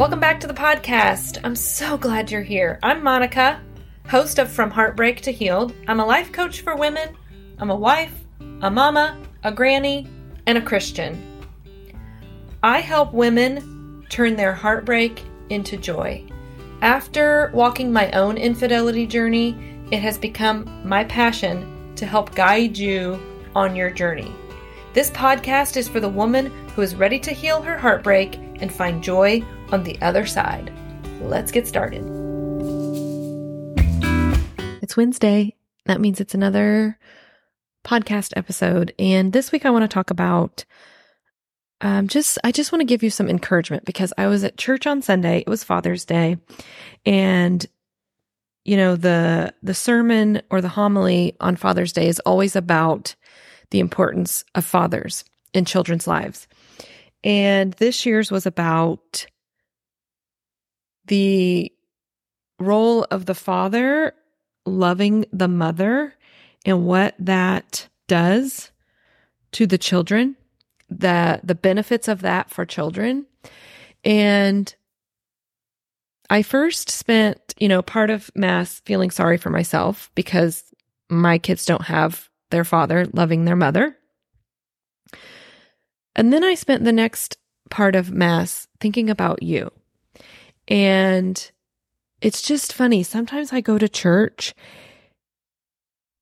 Welcome back to the podcast. I'm so glad you're here. I'm Monica, host of From Heartbreak to Healed. I'm a life coach for women, I'm a wife, a mama, a granny, and a Christian. I help women turn their heartbreak into joy. After walking my own infidelity journey, it has become my passion to help guide you on your journey. This podcast is for the woman who is ready to heal her heartbreak and find joy on the other side. Let's get started. It's Wednesday. That means it's another podcast episode. And this week I want to talk about um, just, I just want to give you some encouragement because I was at church on Sunday. It was Father's Day. And you know the the sermon or the homily on father's day is always about the importance of fathers in children's lives and this year's was about the role of the father loving the mother and what that does to the children, the the benefits of that for children. And I first spent, you know, part of mass feeling sorry for myself because my kids don't have their father loving their mother. And then I spent the next part of Mass thinking about you. And it's just funny. Sometimes I go to church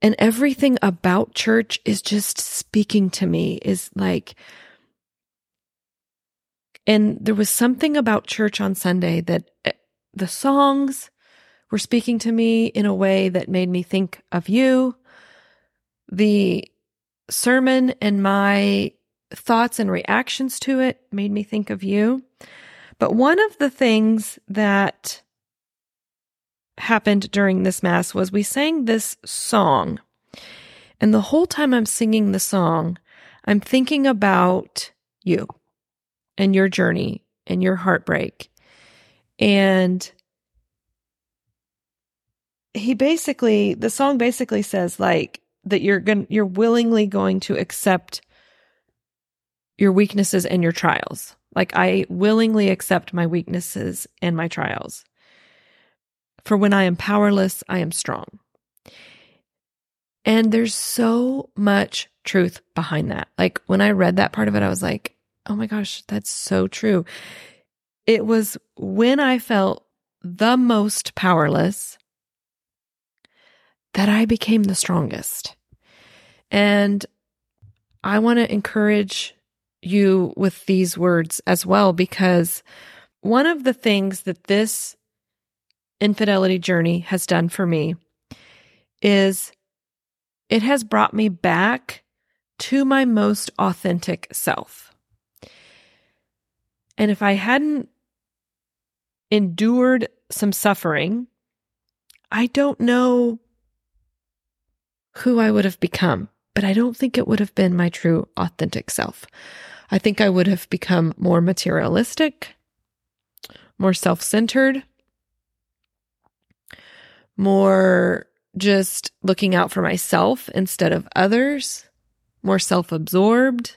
and everything about church is just speaking to me, is like, and there was something about church on Sunday that eh, the songs were speaking to me in a way that made me think of you. The sermon and my thoughts and reactions to it made me think of you. But one of the things that happened during this Mass was we sang this song. And the whole time I'm singing the song, I'm thinking about you and your journey and your heartbreak. And he basically, the song basically says like that you're going, you're willingly going to accept your weaknesses and your trials. Like I willingly accept my weaknesses and my trials. For when I am powerless, I am strong. And there's so much truth behind that. Like when I read that part of it, I was like, oh my gosh, that's so true. It was when I felt the most powerless that I became the strongest. And I want to encourage you with these words as well, because one of the things that this infidelity journey has done for me is it has brought me back to my most authentic self. And if I hadn't endured some suffering, I don't know who I would have become, but I don't think it would have been my true authentic self. I think I would have become more materialistic, more self centered, more just looking out for myself instead of others, more self absorbed.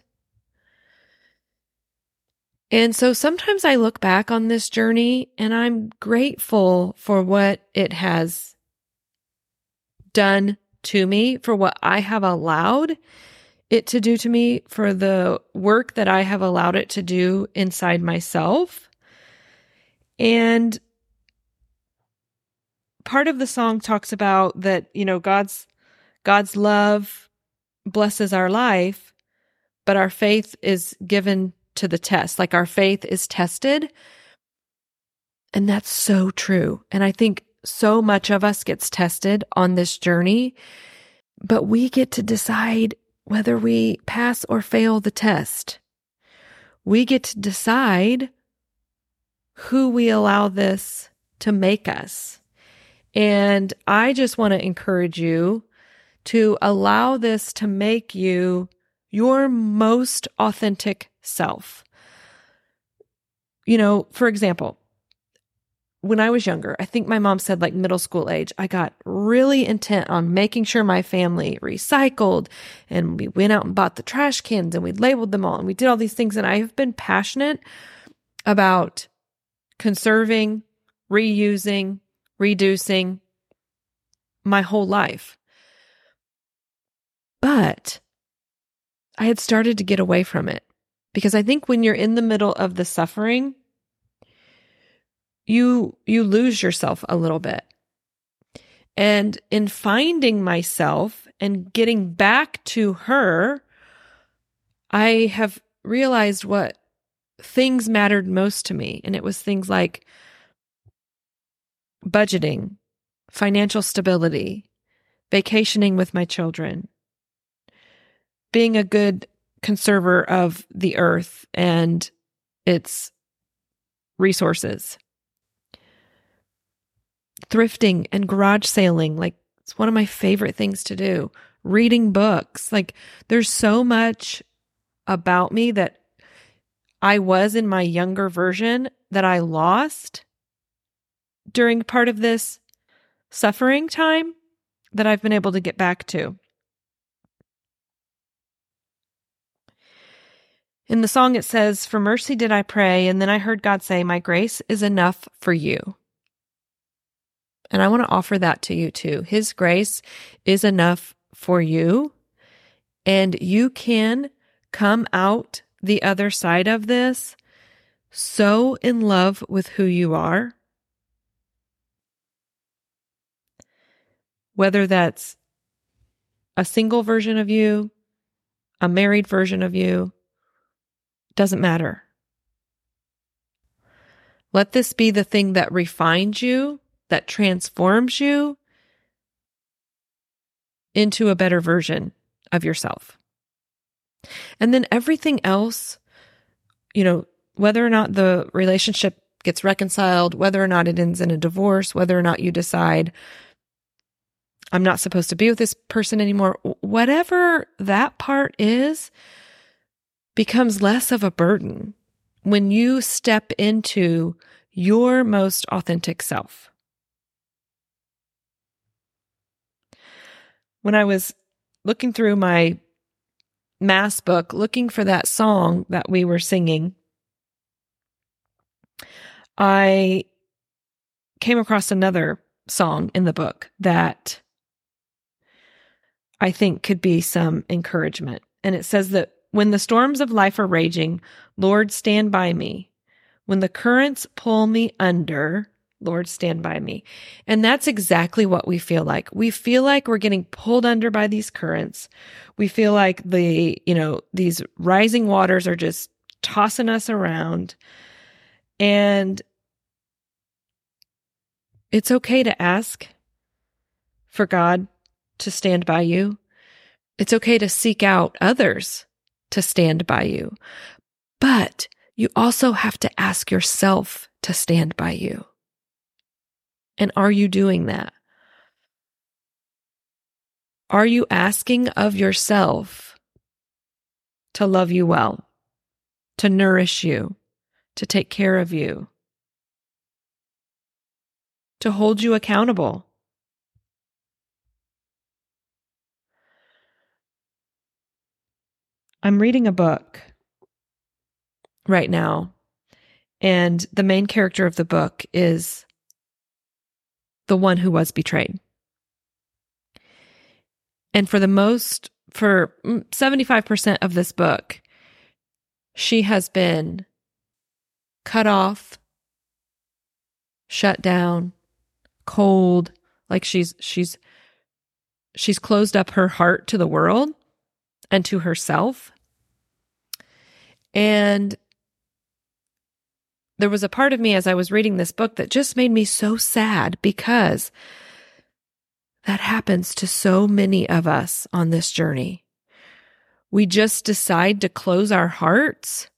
And so sometimes I look back on this journey and I'm grateful for what it has done to me, for what I have allowed it to do to me for the work that I have allowed it to do inside myself. And part of the song talks about that, you know, God's God's love blesses our life, but our faith is given to the test. Like our faith is tested. And that's so true. And I think so much of us gets tested on this journey, but we get to decide whether we pass or fail the test. We get to decide who we allow this to make us. And I just want to encourage you to allow this to make you your most authentic self. You know, for example, when I was younger, I think my mom said like middle school age, I got really intent on making sure my family recycled and we went out and bought the trash cans and we labeled them all and we did all these things. And I have been passionate about conserving, reusing, reducing my whole life. But I had started to get away from it because I think when you're in the middle of the suffering, you you lose yourself a little bit. And in finding myself and getting back to her, I have realized what things mattered most to me. And it was things like budgeting, financial stability, vacationing with my children, being a good conserver of the earth and its resources. Thrifting and garage sailing, like it's one of my favorite things to do. Reading books. Like there's so much about me that I was in my younger version that I lost during part of this suffering time that I've been able to get back to. In the song, it says, For mercy did I pray, and then I heard God say, My grace is enough for you. And I want to offer that to you too. His grace is enough for you, and you can come out the other side of this so in love with who you are. Whether that's a single version of you, a married version of you, doesn't matter. Let this be the thing that refines you, that transforms you into a better version of yourself. And then everything else, you know, whether or not the relationship gets reconciled, whether or not it ends in a divorce, whether or not you decide, I'm not supposed to be with this person anymore, whatever that part is, becomes less of a burden when you step into your most authentic self. When I was looking through my mass book, looking for that song that we were singing, I came across another song in the book that I think could be some encouragement. And it says that when the storms of life are raging, Lord, stand by me. When the currents pull me under, Lord, stand by me. And that's exactly what we feel like. We feel like we're getting pulled under by these currents. We feel like the, you know, these rising waters are just tossing us around. And it's okay to ask for God to stand by you. It's okay to seek out others to stand by you. But you also have to ask yourself to stand by you. And are you doing that? Are you asking of yourself to love you well, to nourish you, to take care of you, to hold you accountable? I'm reading a book right now, and the main character of the book is the one who was betrayed. And for the most, for mm, 75% of this book, she has been cut off, shut down, cold, like she's, she's, she's closed up her heart to the world and to herself. And there was a part of me as I was reading this book that just made me so sad because that happens to so many of us on this journey. We just decide to close our hearts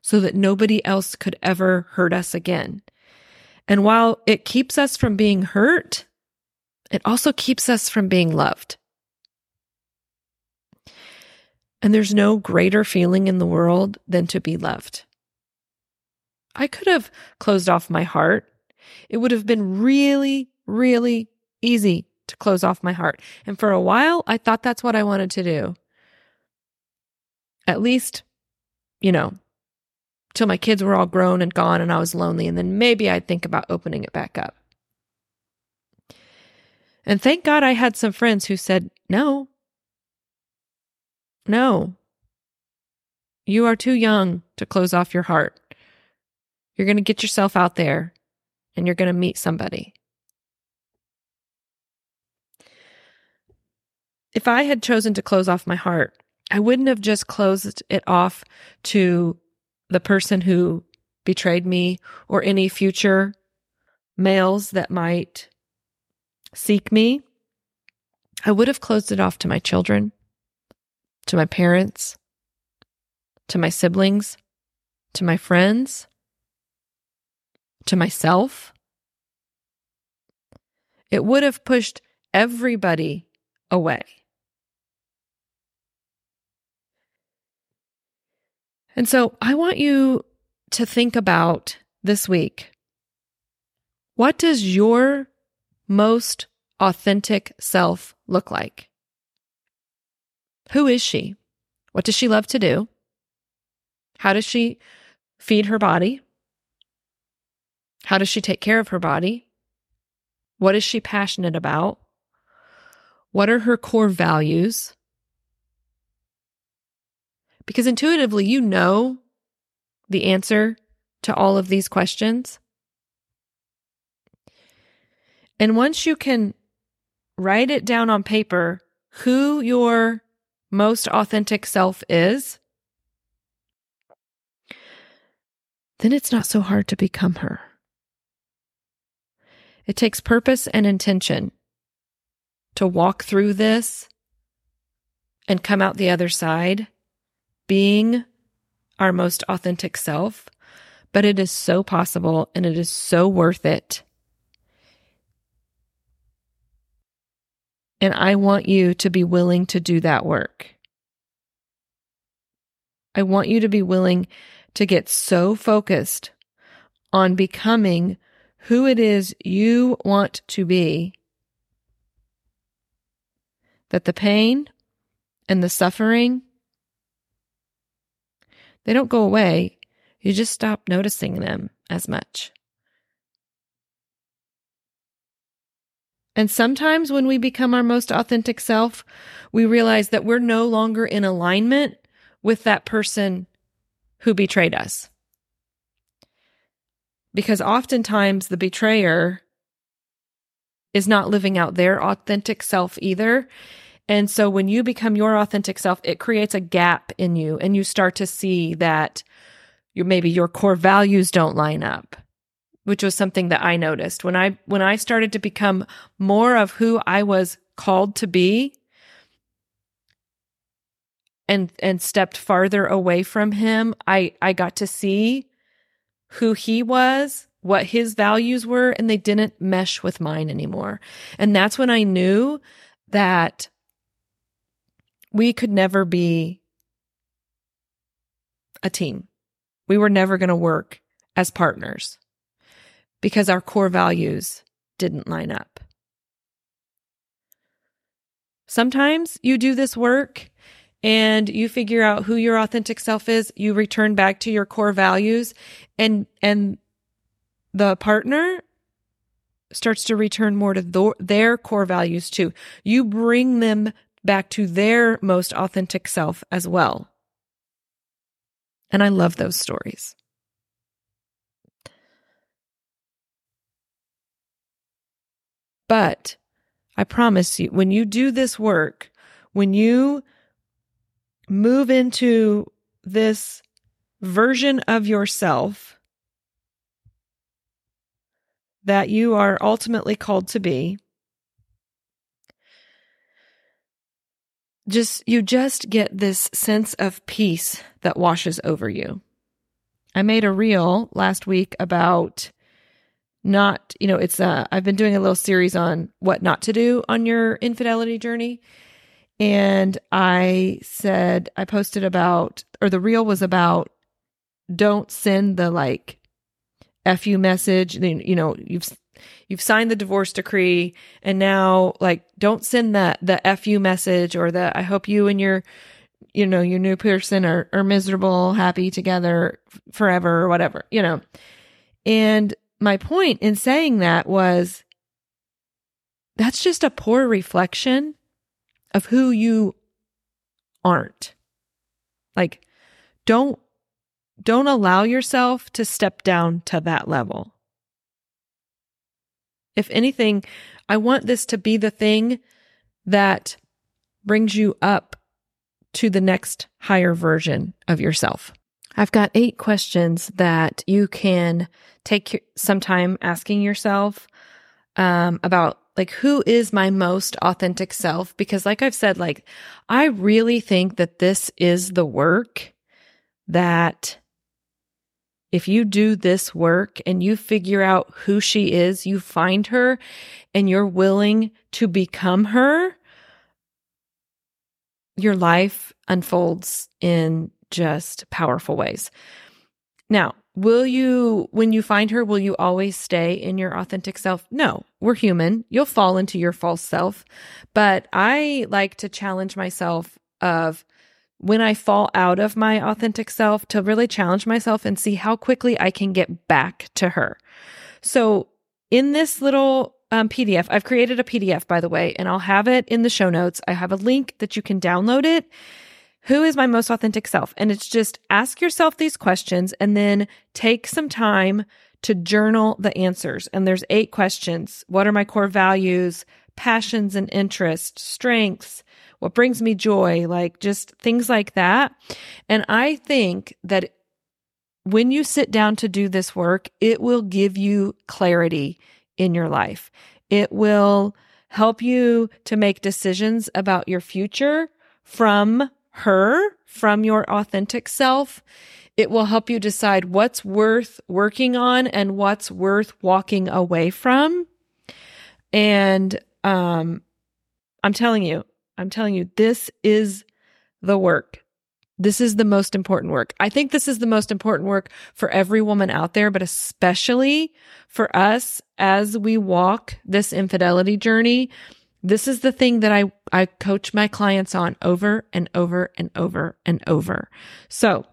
so that nobody else could ever hurt us again. And while it keeps us from being hurt, it also keeps us from being loved. And there's no greater feeling in the world than to be loved. I could have closed off my heart. It would have been really, really easy to close off my heart. And for a while, I thought that's what I wanted to do. At least, you know, till my kids were all grown and gone and I was lonely. And then maybe I'd think about opening it back up. And thank God I had some friends who said, no, no, you are too young to close off your heart. You're going to get yourself out there and you're going to meet somebody. If I had chosen to close off my heart, I wouldn't have just closed it off to the person who betrayed me or any future males that might seek me. I would have closed it off to my children, to my parents, to my siblings, to my friends, to myself. It would have pushed everybody away. And so I want you to think about this week what does your most authentic self look like? Who is she? What does she love to do? How does she feed her body? How does she take care of her body? What is she passionate about? What are her core values? Because intuitively, you know the answer to all of these questions. And once you can write it down on paper, who your most authentic self is, then it's not so hard to become her. It takes purpose and intention to walk through this and come out the other side being our most authentic self, but it is so possible and it is so worth it. And I want you to be willing to do that work. I want you to be willing to get so focused on becoming who it is you want to be that the pain and the suffering they don't go away. You just stop noticing them as much. And sometimes when we become our most authentic self, we realize that we're no longer in alignment with that person who betrayed us. Because oftentimes the betrayer is not living out their authentic self either. And so when you become your authentic self, it creates a gap in you and you start to see that maybe your core values don't line up, which was something that I noticed when I when I started to become more of who I was called to be and and stepped farther away from him, I I got to see who he was, what his values were, and they didn't mesh with mine anymore. And that's when I knew that we could never be a team. We were never going to work as partners because our core values didn't line up. Sometimes you do this work and you figure out who your authentic self is, you return back to your core values and and the partner starts to return more to th- their core values too. You bring them back to their most authentic self as well. And I love those stories. But I promise you, when you do this work, when you move into this version of yourself that you are ultimately called to be, just you just get this sense of peace that washes over you. I made a reel last week about not, you know, it's uh I've been doing a little series on what not to do on your infidelity journey. And I said I posted about or the reel was about don't send the like fu message, you know, you've you've signed the divorce decree and now like don't send that the fu message or the i hope you and your you know, your new person are, are miserable, happy together forever or whatever, you know. And my point in saying that was that's just a poor reflection of who you aren't. Like, don't don't allow yourself to step down to that level. If anything, I want this to be the thing that brings you up to the next higher version of yourself. I've got eight questions that you can take some time asking yourself um, about like who is my most authentic self because like I've said like I really think that this is the work that if you do this work and you figure out who she is, you find her and you're willing to become her, your life unfolds in just powerful ways. Now, will you, when you find her, will you always stay in your authentic self? No, we're human. You'll fall into your false self. But I like to challenge myself of when I fall out of my authentic self to really challenge myself and see how quickly I can get back to her. So in this little um, PDF, I've created a PDF, by the way, and I'll have it in the show notes. I have a link that you can download it. Who is my most authentic self? And it's just ask yourself these questions and then take some time to journal the answers. And there's eight questions. What are my core values, passions and interests, strengths, what brings me joy, like just things like that. And I think that when you sit down to do this work, it will give you clarity in your life. It will help you to make decisions about your future from her, from your authentic self. It will help you decide what's worth working on and what's worth walking away from. And um, I'm telling you, I'm telling you, this is the work. This is the most important work. I think this is the most important work for every woman out there, but especially for us as we walk this infidelity journey. This is the thing that I, I coach my clients on over and over and over and over. So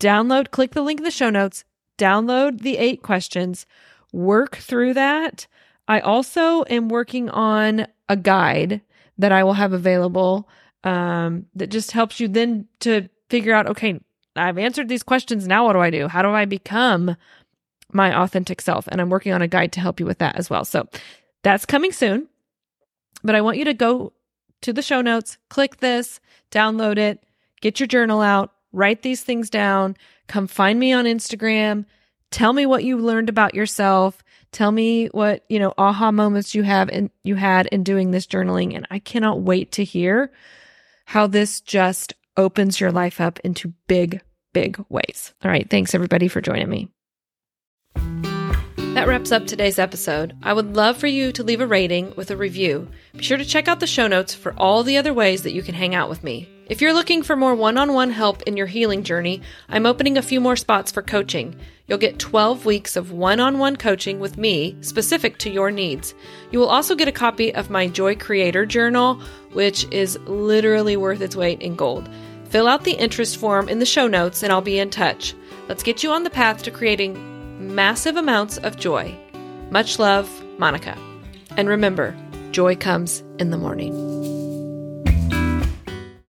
download, click the link in the show notes, download the eight questions, work through that. I also am working on a guide that I will have available um, that just helps you then to figure out okay, I've answered these questions. Now, what do I do? How do I become my authentic self? And I'm working on a guide to help you with that as well. So that's coming soon. But I want you to go to the show notes, click this, download it, get your journal out, write these things down, come find me on Instagram, tell me what you learned about yourself, Tell me what, you know, aha moments you have and you had in doing this journaling. And I cannot wait to hear how this just opens your life up into big, big ways. All right. Thanks everybody for joining me. That wraps up today's episode. I would love for you to leave a rating with a review. Be sure to check out the show notes for all the other ways that you can hang out with me. If you're looking for more one on one help in your healing journey, I'm opening a few more spots for coaching. You'll get 12 weeks of one on one coaching with me specific to your needs. You will also get a copy of my Joy Creator Journal, which is literally worth its weight in gold. Fill out the interest form in the show notes and I'll be in touch. Let's get you on the path to creating massive amounts of joy. Much love, Monica. And remember, joy comes in the morning.